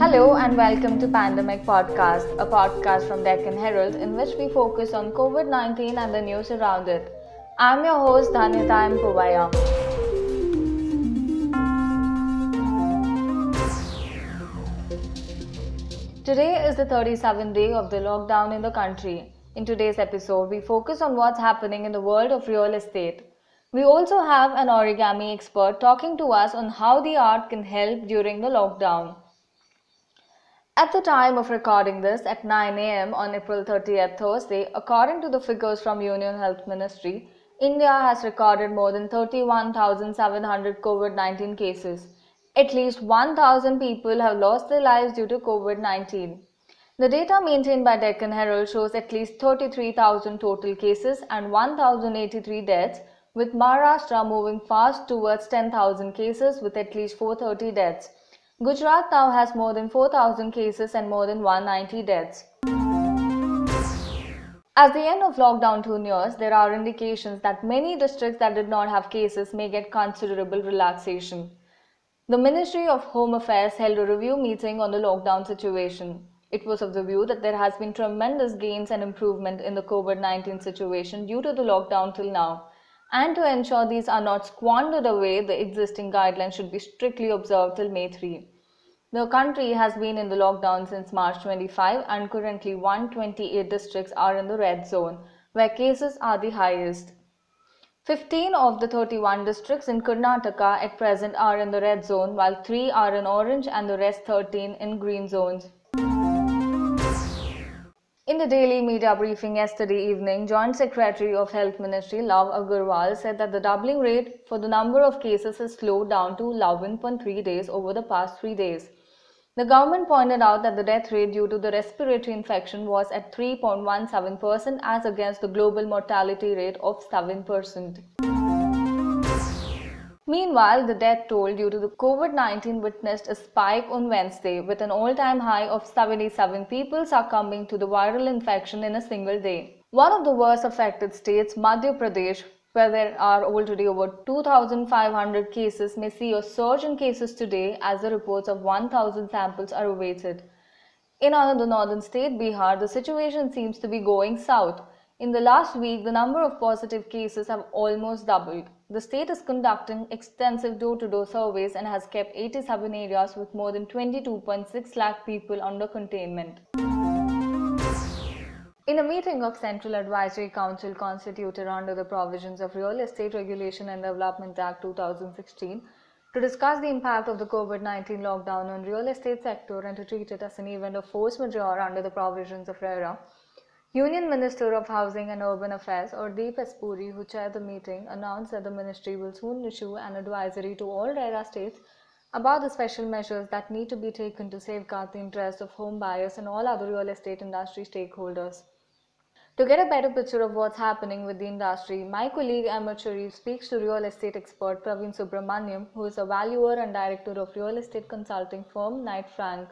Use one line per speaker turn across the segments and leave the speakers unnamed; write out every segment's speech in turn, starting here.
Hello and welcome to Pandemic Podcast, a podcast from Deccan Herald in which we focus on COVID 19 and the news around it. I'm your host Dhanyata M. Puvaya. Today is the 37th day of the lockdown in the country. In today's episode, we focus on what's happening in the world of real estate. We also have an origami expert talking to us on how the art can help during the lockdown. At the time of recording this at 9 am on April 30th, Thursday, according to the figures from Union Health Ministry, India has recorded more than 31,700 COVID 19 cases. At least 1,000 people have lost their lives due to COVID 19. The data maintained by Deccan Herald shows at least 33,000 total cases and 1,083 deaths, with Maharashtra moving fast towards 10,000 cases with at least 430 deaths. Gujarat now has more than 4,000 cases and more than 190 deaths. As the end of lockdown two nears, there are indications that many districts that did not have cases may get considerable relaxation. The Ministry of Home Affairs held a review meeting on the lockdown situation. It was of the view that there has been tremendous gains and improvement in the COVID-19 situation due to the lockdown till now. And to ensure these are not squandered away, the existing guidelines should be strictly observed till May 3. The country has been in the lockdown since March 25 and currently 128 districts are in the red zone, where cases are the highest. 15 of the 31 districts in Karnataka at present are in the red zone, while 3 are in orange and the rest 13 in green zones. In the daily media briefing yesterday evening, Joint Secretary of Health Ministry Lav Agarwal said that the doubling rate for the number of cases has slowed down to 11.3 days over the past three days. The government pointed out that the death rate due to the respiratory infection was at 3.17% as against the global mortality rate of 7%. Meanwhile, the death toll due to the COVID-19 witnessed a spike on Wednesday with an all-time high of 77 people succumbing to the viral infection in a single day. One of the worst affected states, Madhya Pradesh, where there are already over 2,500 cases, may see a surge in cases today as the reports of 1,000 samples are awaited. In another northern state, Bihar, the situation seems to be going south. In the last week, the number of positive cases have almost doubled. The state is conducting extensive door-to-door surveys and has kept 87 areas with more than 22.6 lakh people under containment. In a meeting of Central Advisory Council constituted under the provisions of Real Estate Regulation and Development Act 2016 to discuss the impact of the COVID-19 lockdown on real estate sector and to treat it as an event of force majeure under the provisions of RERA, Union Minister of Housing and Urban Affairs, Hardeep S. Puri, who chaired the meeting, announced that the ministry will soon issue an advisory to all RERA states about the special measures that need to be taken to safeguard the interests of home buyers and all other real estate industry stakeholders. To get a better picture of what's happening with the industry, my colleague Ahmed Sharif speaks to real estate expert Praveen Subramaniam, who is a valuer and director of real estate consulting firm Knight Frank.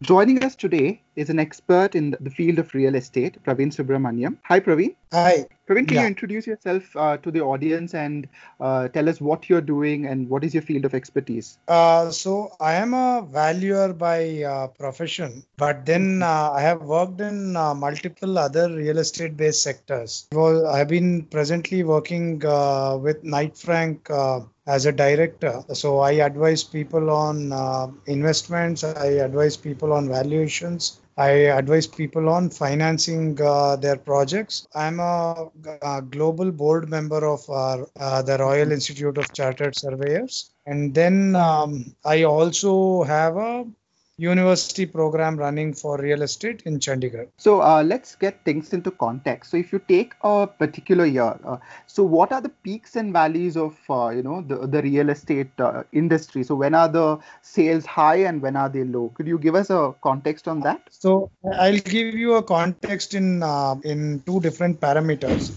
Joining us today is an expert in the field of real estate, Praveen Subramaniam. Hi, Praveen.
Hi.
Praveen, can
Yeah.
you introduce yourself uh, to the audience and uh, tell us what you're doing and what is your field of expertise?
Uh, so I am a valuer by uh, profession, but then uh, I have worked in uh, multiple other real estate based sectors. Well, I've been presently working uh, with Knight Frank uh, as a director. So I advise people on uh, investments, I advise people on valuations. I advise people on financing uh, their projects. I'm a, a global board member of our, uh, the Royal Institute of Chartered Surveyors. And then um, I also have a university program running for real estate in Chandigarh.
So uh, let's get things into context. So if you take a particular year, uh, so what are the peaks and valleys of uh, you know the, the real estate uh, industry? So when are the sales high and when are they low? Could you give us a context on that?
So I'll give you a context in uh, in two different parameters.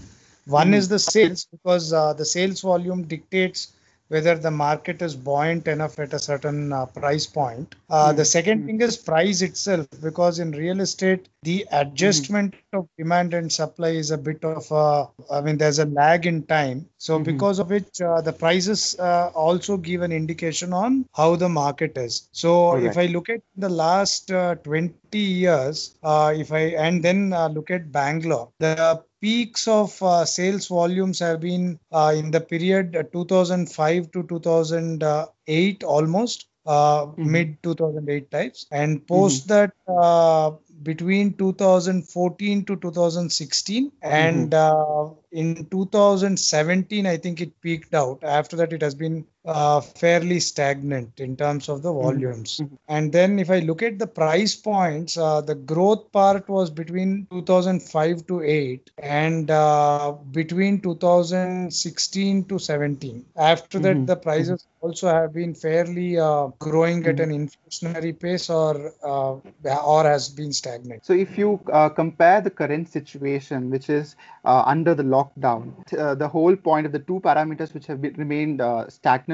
One is the sales because uh, the sales volume dictates whether the market is buoyant enough at a certain uh, price point. Uh, The second thing is price itself because in real estate the adjustment of demand and supply is a bit of a, I mean, there's a lag in time. So
Mhm.
because of which uh, the prices uh, also give an indication on how the market is. So if I look at the last uh, 20 years, uh, if I and then uh, look at Bangalore, the peaks of uh, sales volumes have been uh, in the period uh, 2005 to 2008 almost uh,
Mhm.
mid 2008 types. And post that uh, between 2014 to 2016 and uh, in 2017 i think it peaked out. After that it has been uh, fairly stagnant in terms of the volumes.
Mhm.
and then if i look at the price points uh, the growth part was between 2005 to 8 and uh, between 2016 to 17 after that
Mhm.
the prices also have been fairly uh, growing at an inflationary pace or uh, or has been stagnant.
So, if you uh, compare the current situation, which is uh, under the lockdown, uh, the whole point of the two parameters which have been, remained uh,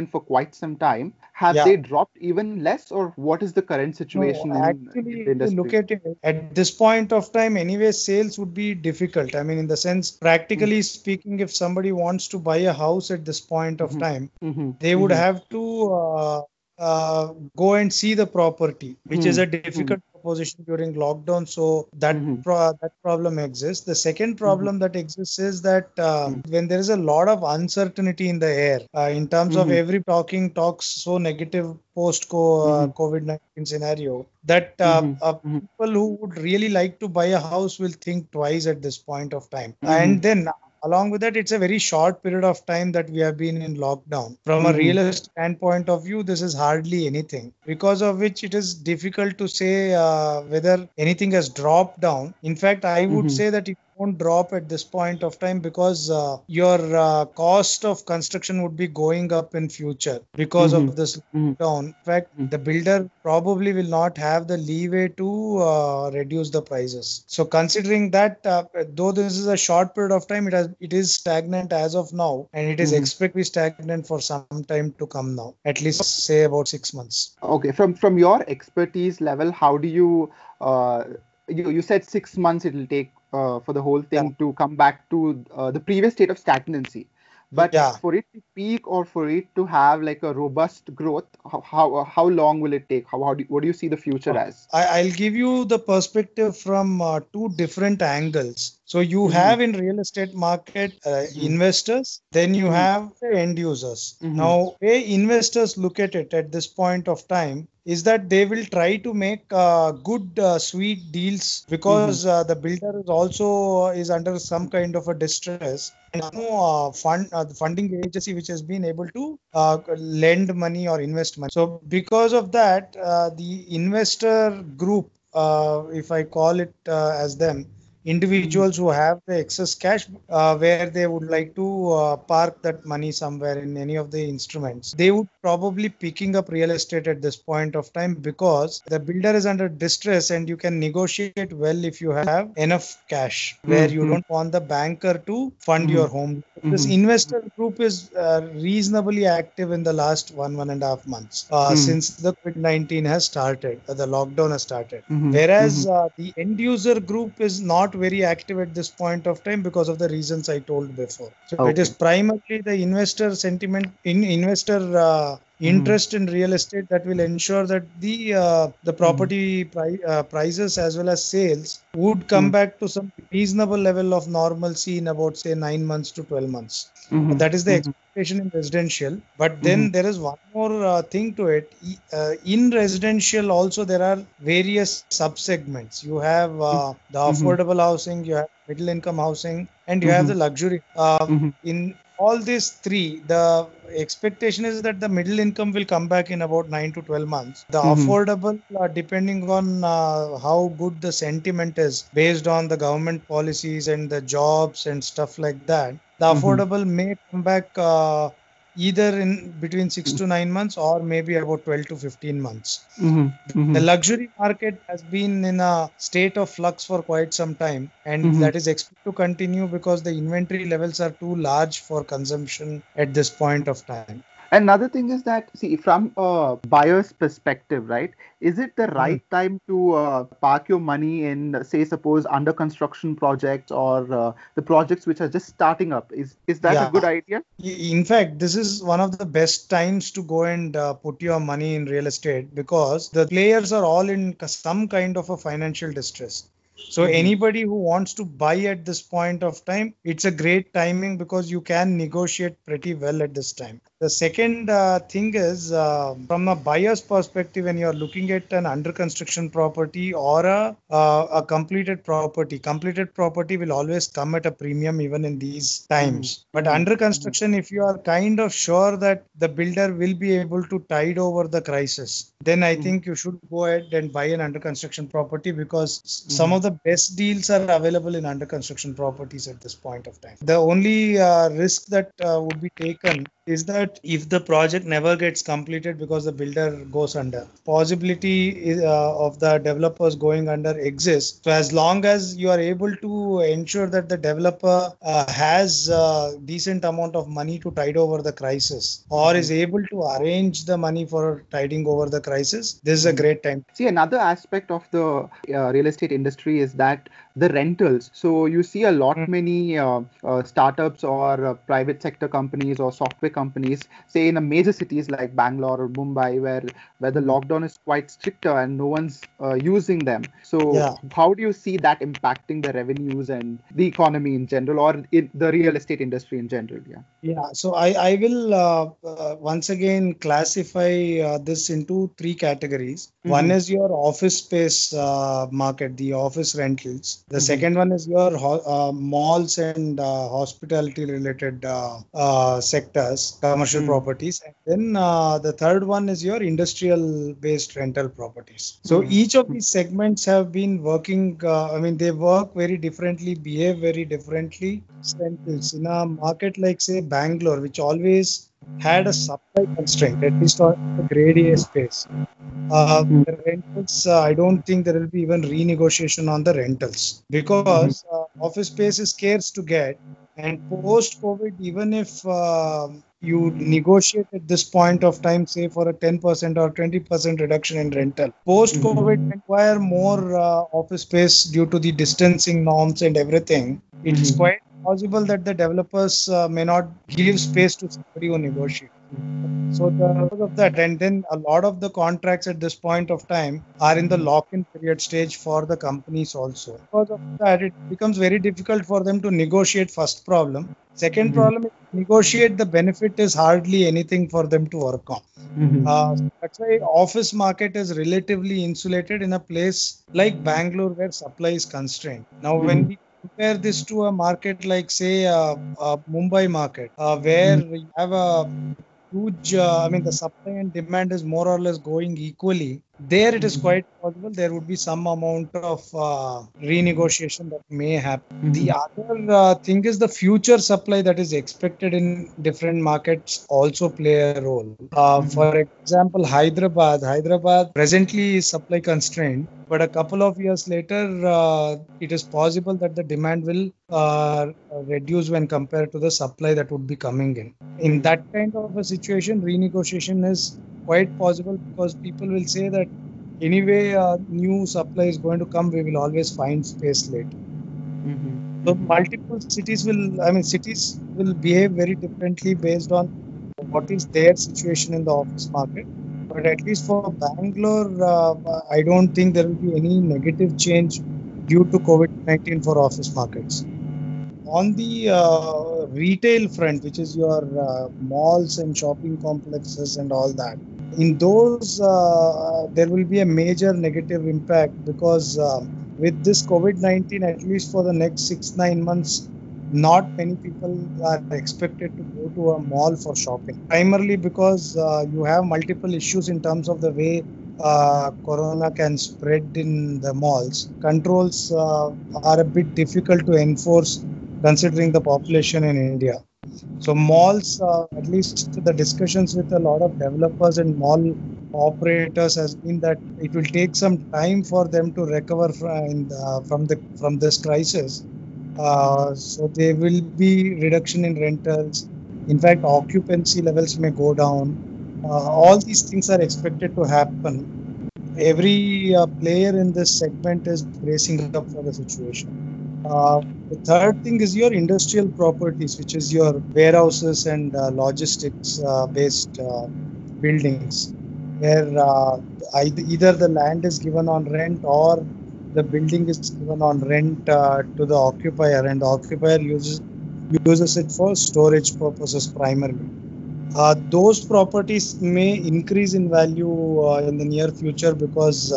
for quite some time, have
Yeah.
they dropped even less, or what is the current situation
No,
in
actually,
the industry?
look at it, at this point of time, anyway, sales would be difficult. I mean, in the sense, practically speaking, if somebody wants to buy a house at this point of
Mhm.
time,
Mhm,
they would
mhm,
have to uh, uh, go and see the property, which is
Hmm,
a difficult proposition during lockdown. So that
Mhm.
pro- that problem exists. The second problem that exists is that uh,
Mhm.
when there is a lot of uncertainty in the air, uh, in terms of
Mhm.
every talking talks so negative post uh,
Mhm.
COVID nineteen scenario that uh, uh,
Mhm.
people who would really like to buy a house will think twice at this point of time.
Mhm.
And then along with that, it's a very short period of time that we have been in lockdown. From a
Mhm.
real estate standpoint of view, this is hardly anything. Because of which it is difficult to say uh, whether anything has dropped down. In fact, I would
Mhm.
say that it won't drop at this point of time because uh, your uh, cost of construction would be going up in future because
Mhm.
of this down. In fact,
Mhm.
the builder probably will not have the leeway to uh, reduce the prices. So, considering that, uh, though this is a short period of time, it has it is stagnant as of now, and it is
Mhm.
expected to be stagnant for some time to come now. At least say about six months.
Okay, from from your expertise level, how do you uh, you, you said six months it will take uh, for the whole thing to come back to uh, the previous state of stagnancy. But
Yeah.
for it to peak or for it to have like a robust growth, how how, how long will it take? How, how do what do you see the future as?
I, I'll give you the perspective from uh, two different angles. So you
Mhm.
have in real estate market uh,
Mhm.
investors, then you
Mhm.
have the end users.
Mhm.
Now, way investors look at it at this point of time is that they will try to make uh, good uh, sweet deals because uh, the builder is also uh, is under some kind of a distress and no uh, fund uh, the funding agency which has been able to uh, lend money or invest money so because of that uh, the investor group uh, if i call it uh, as them individuals who have the excess cash uh, where they would like to uh, park that money somewhere in any of the instruments they would probably picking up real estate at this point of time because the builder is under distress and you can negotiate well if you have enough cash where you
Mhm.
don't want the banker to fund
Mhm.
your home this
Mhm.
investor group is uh, reasonably active in the last one one and a half months uh,
Mhm.
since the covid-19 has started uh, the lockdown has started
Mhm.
whereas
Mhm.
uh, the end user group is not very active at this point of time because of the reasons i told before. So it is primarily the investor sentiment in investor uh, interest in real estate that will ensure that the uh, the property pri- uh, prices as well as sales would come
Mhm.
back to some reasonable level of normalcy in about say 9 months to 12 months
Mhm.
that is the
Mhm.
expectation in residential but then
Mhm.
there is one more uh, thing to it uh, in residential also there are various subsegments you have uh, the
Mhm.
affordable housing you have middle income housing and you have the luxury uh, in all these three the expectation is that the middle income will come back in about 9 to 12 months the
Mhm.
affordable uh, depending on uh, how good the sentiment is based on the government policies and the jobs and stuff like that the
Mhm.
affordable may come back uh, either in between 6 to 9 months or maybe about 12 to 15 months
Mhm. Mhm.
the luxury market has been in a state of flux for quite some time and
Mhm.
that is expected to continue because the inventory levels are too large for consumption at this point of time
Another thing is that, see, from a buyer's perspective, right? Is it the
Hmm.
right time to uh, park your money in, say, suppose under construction projects or uh, the projects which are just starting up? Is is that
Yeah.
a good idea?
In fact, this is one of the best times to go and uh, put your money in real estate because the players are all in some kind of a financial distress. So
Mhm.
anybody who wants to buy at this point of time, it's a great timing because you can negotiate pretty well at this time. The second uh, thing is uh, from a buyer's perspective, when you're looking at an under construction property or a, uh, a completed property, completed property will always come at a premium even in these times. But
Mhm.
under construction, if you are kind of sure that the builder will be able to tide over the crisis, then I think you should go ahead and buy an under construction property because some of the best deals are available in under construction properties at this point of time. The only uh, risk that uh, would be taken is that if the project never gets completed because the builder goes under, possibility is, uh, of the developers going under exists. So as long as you are able to ensure that the developer uh, has a decent amount of money to tide over the crisis or is able to arrange the money for tiding over the crisis, this is a great time.
See, another aspect of the uh, real estate industry is that the rentals. So you see a lot
Mm.
many uh, uh, startups or uh, private sector companies or software companies, say in a major cities like Bangalore or Mumbai, where where the lockdown is quite stricter and no one's uh, using them. So
Yeah.
how do you see that impacting the revenues and the economy in general, or in the real estate industry in general? Yeah.
Yeah, so I, I will uh, uh, once again classify uh, this into three categories. One
Mhm.
is your office space uh, market, the office rentals. The
Mhm.
second one is your uh, malls and uh, hospitality related uh, uh, sectors, commercial
Mhm.
properties. And then uh, the third one is your industrial based rental properties. So
Mhm.
each of these segments have been working, uh, I mean, they work very differently, behave very differently. In a market like, say, Bangalore, which always had a supply constraint, at least on the grade A space. Uh,
Mm.
the rentals, uh, I don't think there will be even renegotiation on the rentals because uh, office space is scarce to get. And post COVID, even if uh, you negotiate at this point of time, say for a 10% or 20% reduction in rental, post COVID require more uh, office space due to the distancing norms and everything. It's
Mhm.
quite possible that the developers uh, may not give space to somebody who negotiate. So because of that, and then a lot of the contracts at this point of time are in the lock-in period stage for the companies also. Because of that, it becomes very difficult for them to negotiate. First problem. 2nd
Mhm.
problem is negotiate the benefit is hardly anything for them to work on.
Mhm.
Uh, that's why office market is relatively insulated in a place like Bangalore where supply is constrained. Now, when
Mhm.
we compare this to a market like, say, uh, uh, Mumbai market, uh, where you have a huge, uh, I mean, the supply and demand is more or less going equally. There, it is
Mhm.
quite possible there would be some amount of uh, renegotiation that may happen. The other uh, thing is the future supply that is expected in different markets also play a role. Uh,
Mhm.
For example, Hyderabad. Hyderabad presently is supply constrained, but a couple of years later, uh, it is possible that the demand will uh, reduce when compared to the supply that would be coming in. In that kind of a situation, renegotiation is quite possible because people will say that anyway, uh, new supply is going to come. We will always find space later.
Mhm.
So multiple cities will, I mean, cities will behave very differently based on what is their situation in the office market. But at least for Bangalore, uh, I don't think there will be any negative change due to COVID-19 for office markets. On the uh, retail front, which is your uh, malls and shopping complexes and all that, in those uh, there will be a major negative impact because uh, with this COVID-19, at least for the next six nine months, not many people are expected to go to a mall for shopping. Primarily because uh, you have multiple issues in terms of the way uh, corona can spread in the malls. Controls uh, are a bit difficult to enforce considering the population in India. So malls, uh, at least the discussions with a lot of developers and mall operators has been that it will take some time for them to recover from, uh, from the from this crisis. Uh, so there will be reduction in rentals. In fact, occupancy levels may go down. Uh, all these things are expected to happen. Every uh, player in this segment is bracing up for the situation. The third thing is your industrial properties, which is your warehouses and uh, logistics uh, based uh, buildings, where uh, either the land is given on rent or the building is given on rent uh, to the occupier, and the occupier uses uses it for storage purposes primarily. Uh, those properties may increase in value in the near future because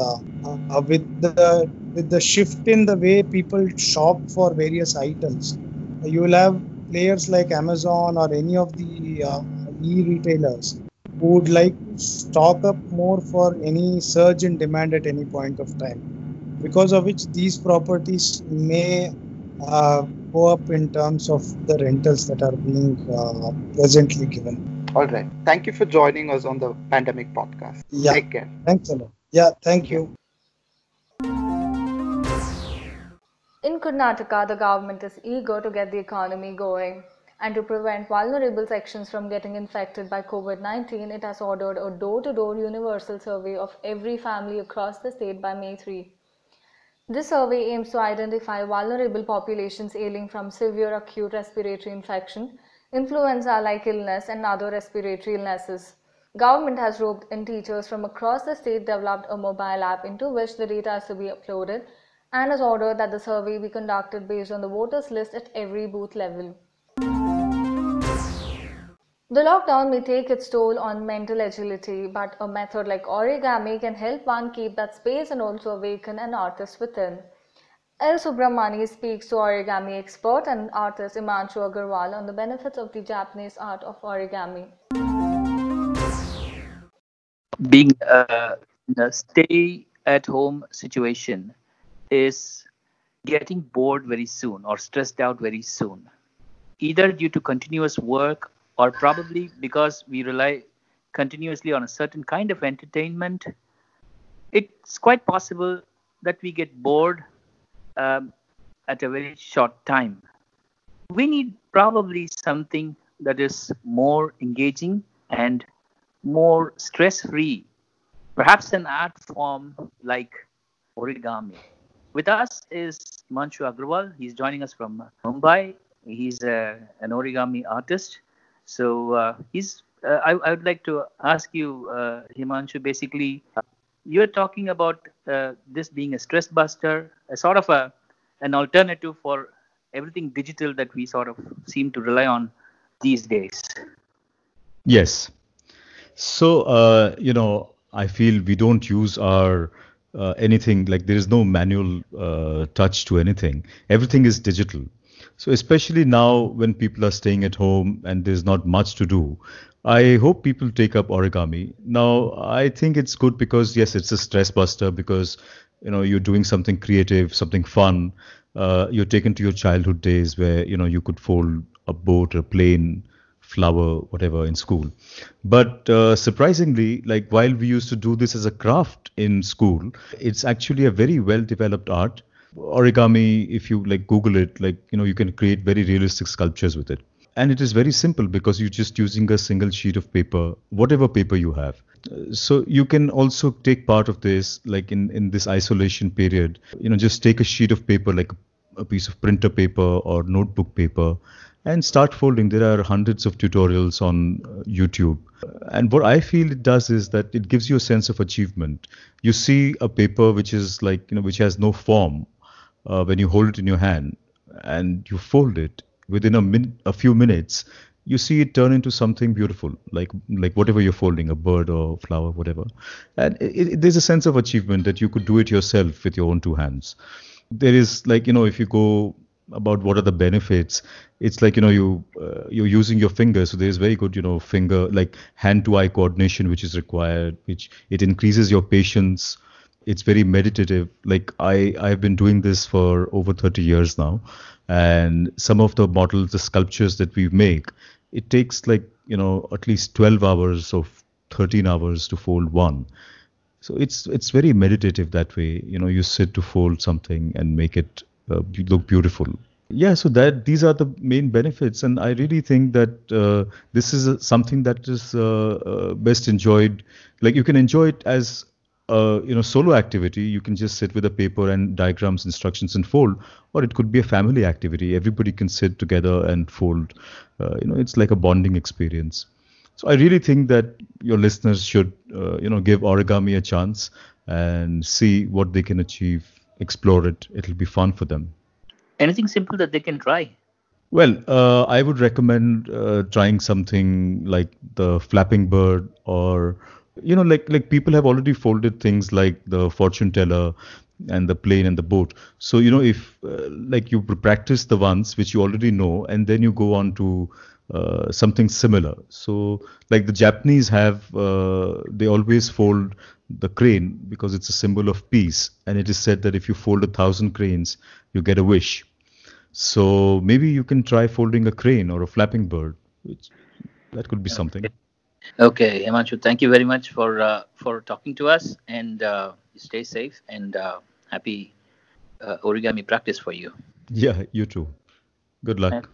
with the with the shift in the way people shop for various items, you will have players like Amazon or any of the uh, e-retailers who would like to stock up more for any surge in demand at any point of time, because of which these properties may uh, go up in terms of the rentals that are being uh, presently given.
All right. Thank you for joining us on the pandemic podcast.
Yeah.
Take care.
Thanks a lot. Yeah, thank you.
In Karnataka, the government is eager to get the economy going. And to prevent vulnerable sections from getting infected by COVID 19, it has ordered a door to door universal survey of every family across the state by May 3. This survey aims to identify vulnerable populations ailing from severe acute respiratory infection, influenza-like illness and other respiratory illnesses. Government has roped in teachers from across the state developed a mobile app into which the data is to be uploaded and has ordered that the survey be conducted based on the voters list at every booth level. The lockdown may take its toll on mental agility, but a method like origami can help one keep that space and also awaken an artist within. El Subramani speaks to origami expert and artist Himanshu Agrawal on the benefits of the Japanese art of origami.
Being uh, in a stay at home situation is getting bored very soon or stressed out very soon, either due to continuous work or probably because we rely continuously on a certain kind of entertainment, it's quite possible that we get bored um, at a very short time. We need probably something that is more engaging and more stress free, perhaps an art form like origami. With us is Himanshu Agrawal. He's joining us from Mumbai. He's a, an origami artist so uh, he's. Uh, I, I would like to ask you, uh, Himanshu. Basically, you're talking about uh, this being a stress buster, a sort of a an alternative for everything digital that we sort of seem to rely on these days.
Yes. So uh, you know, I feel we don't use our uh, anything like there is no manual touch to anything. Everything is digital. So especially now when people are staying at home and there's not much to do, I hope people take up origami. Now I think it's good because yes, it's a stress buster because you know you're doing something creative, something fun. Uh, you're taken to your childhood days where you know you could fold a boat, a plane, flower, whatever in school. But uh, surprisingly, like while we used to do this as a craft in school, it's actually a very well developed art. Origami if you like google it like you know you can create very realistic sculptures with it. And it is very simple because you're just using a single sheet of paper whatever paper you have. So you can also take part of this like in in this isolation period. You know just take a sheet of paper like a piece of printer paper or notebook paper and start folding. There are hundreds of tutorials on uh, youtube. And what i feel it does is that it gives you a sense of achievement. You see a paper which is like you know which has no form uh, when you hold it in your hand and you fold it within a min- a few minutes you see it turn into something beautiful like like whatever you're folding a bird or flower whatever. And it, it, there's a sense of achievement that you could do it yourself with your own two hands. There is like you know if you go about what are the benefits. It's like you know you uh, you're using your fingers so there's very good you know finger like hand to eye coordination which is required which it increases your patience. It's very meditative. Like i i've been doing this for over 30 years now and some of the models the sculptures that we make it takes like you know at least 12 hours of 13 hours to fold one. So it's it's very meditative that way. You know you sit to fold something and make it uh, look beautiful. Yeah so that these are the main benefits and i really think that uh, this is something that is uh, uh, best enjoyed. Like you can enjoy it as a you know solo activity. You can just sit with a paper and diagrams instructions and fold or it could be a family activity. Everybody can sit together and fold. Uh, you know it's like a bonding experience. So i really think that your listeners should uh, you know give origami a chance and see what they can achieve explore it it'll be fun for them
Anything simple that they can try?
Well, uh, I would recommend uh, trying something like the flapping bird, or you know, like like people have already folded things like the fortune teller and the plane and the boat. So you know, if uh, like you practice the ones which you already know, and then you go on to uh, something similar. So like the Japanese have, uh, they always fold the crane because it's a symbol of peace, and it is said that if you fold a thousand cranes, you get a wish. So maybe you can try folding a crane or a flapping bird. Which, that could be something.
Okay, Himanshu, thank you very much for uh, for talking to us, and uh, stay safe and uh, happy uh, origami practice for you.
Yeah, you too. Good luck.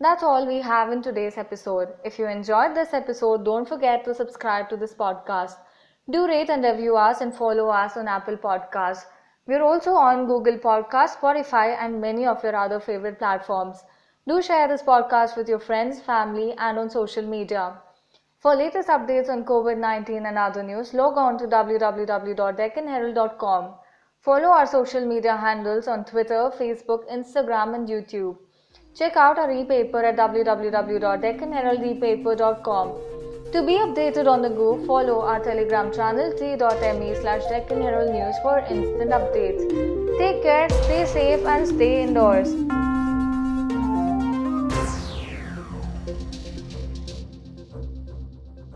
That's all we have in today's episode. If you enjoyed this episode, don't forget to subscribe to this podcast. Do rate and review us and follow us on Apple Podcasts. We're also on Google Podcasts, Spotify, and many of your other favorite platforms. Do share this podcast with your friends, family, and on social media. For latest updates on COVID 19 and other news, log on to www.deccanherald.com. Follow our social media handles on Twitter, Facebook, Instagram, and YouTube. Check out our e-paper at www.deccanheraldepaper.com. To be updated on the go, follow our Telegram channel t.me slash Deccan News for instant updates. Take care, stay safe and stay indoors.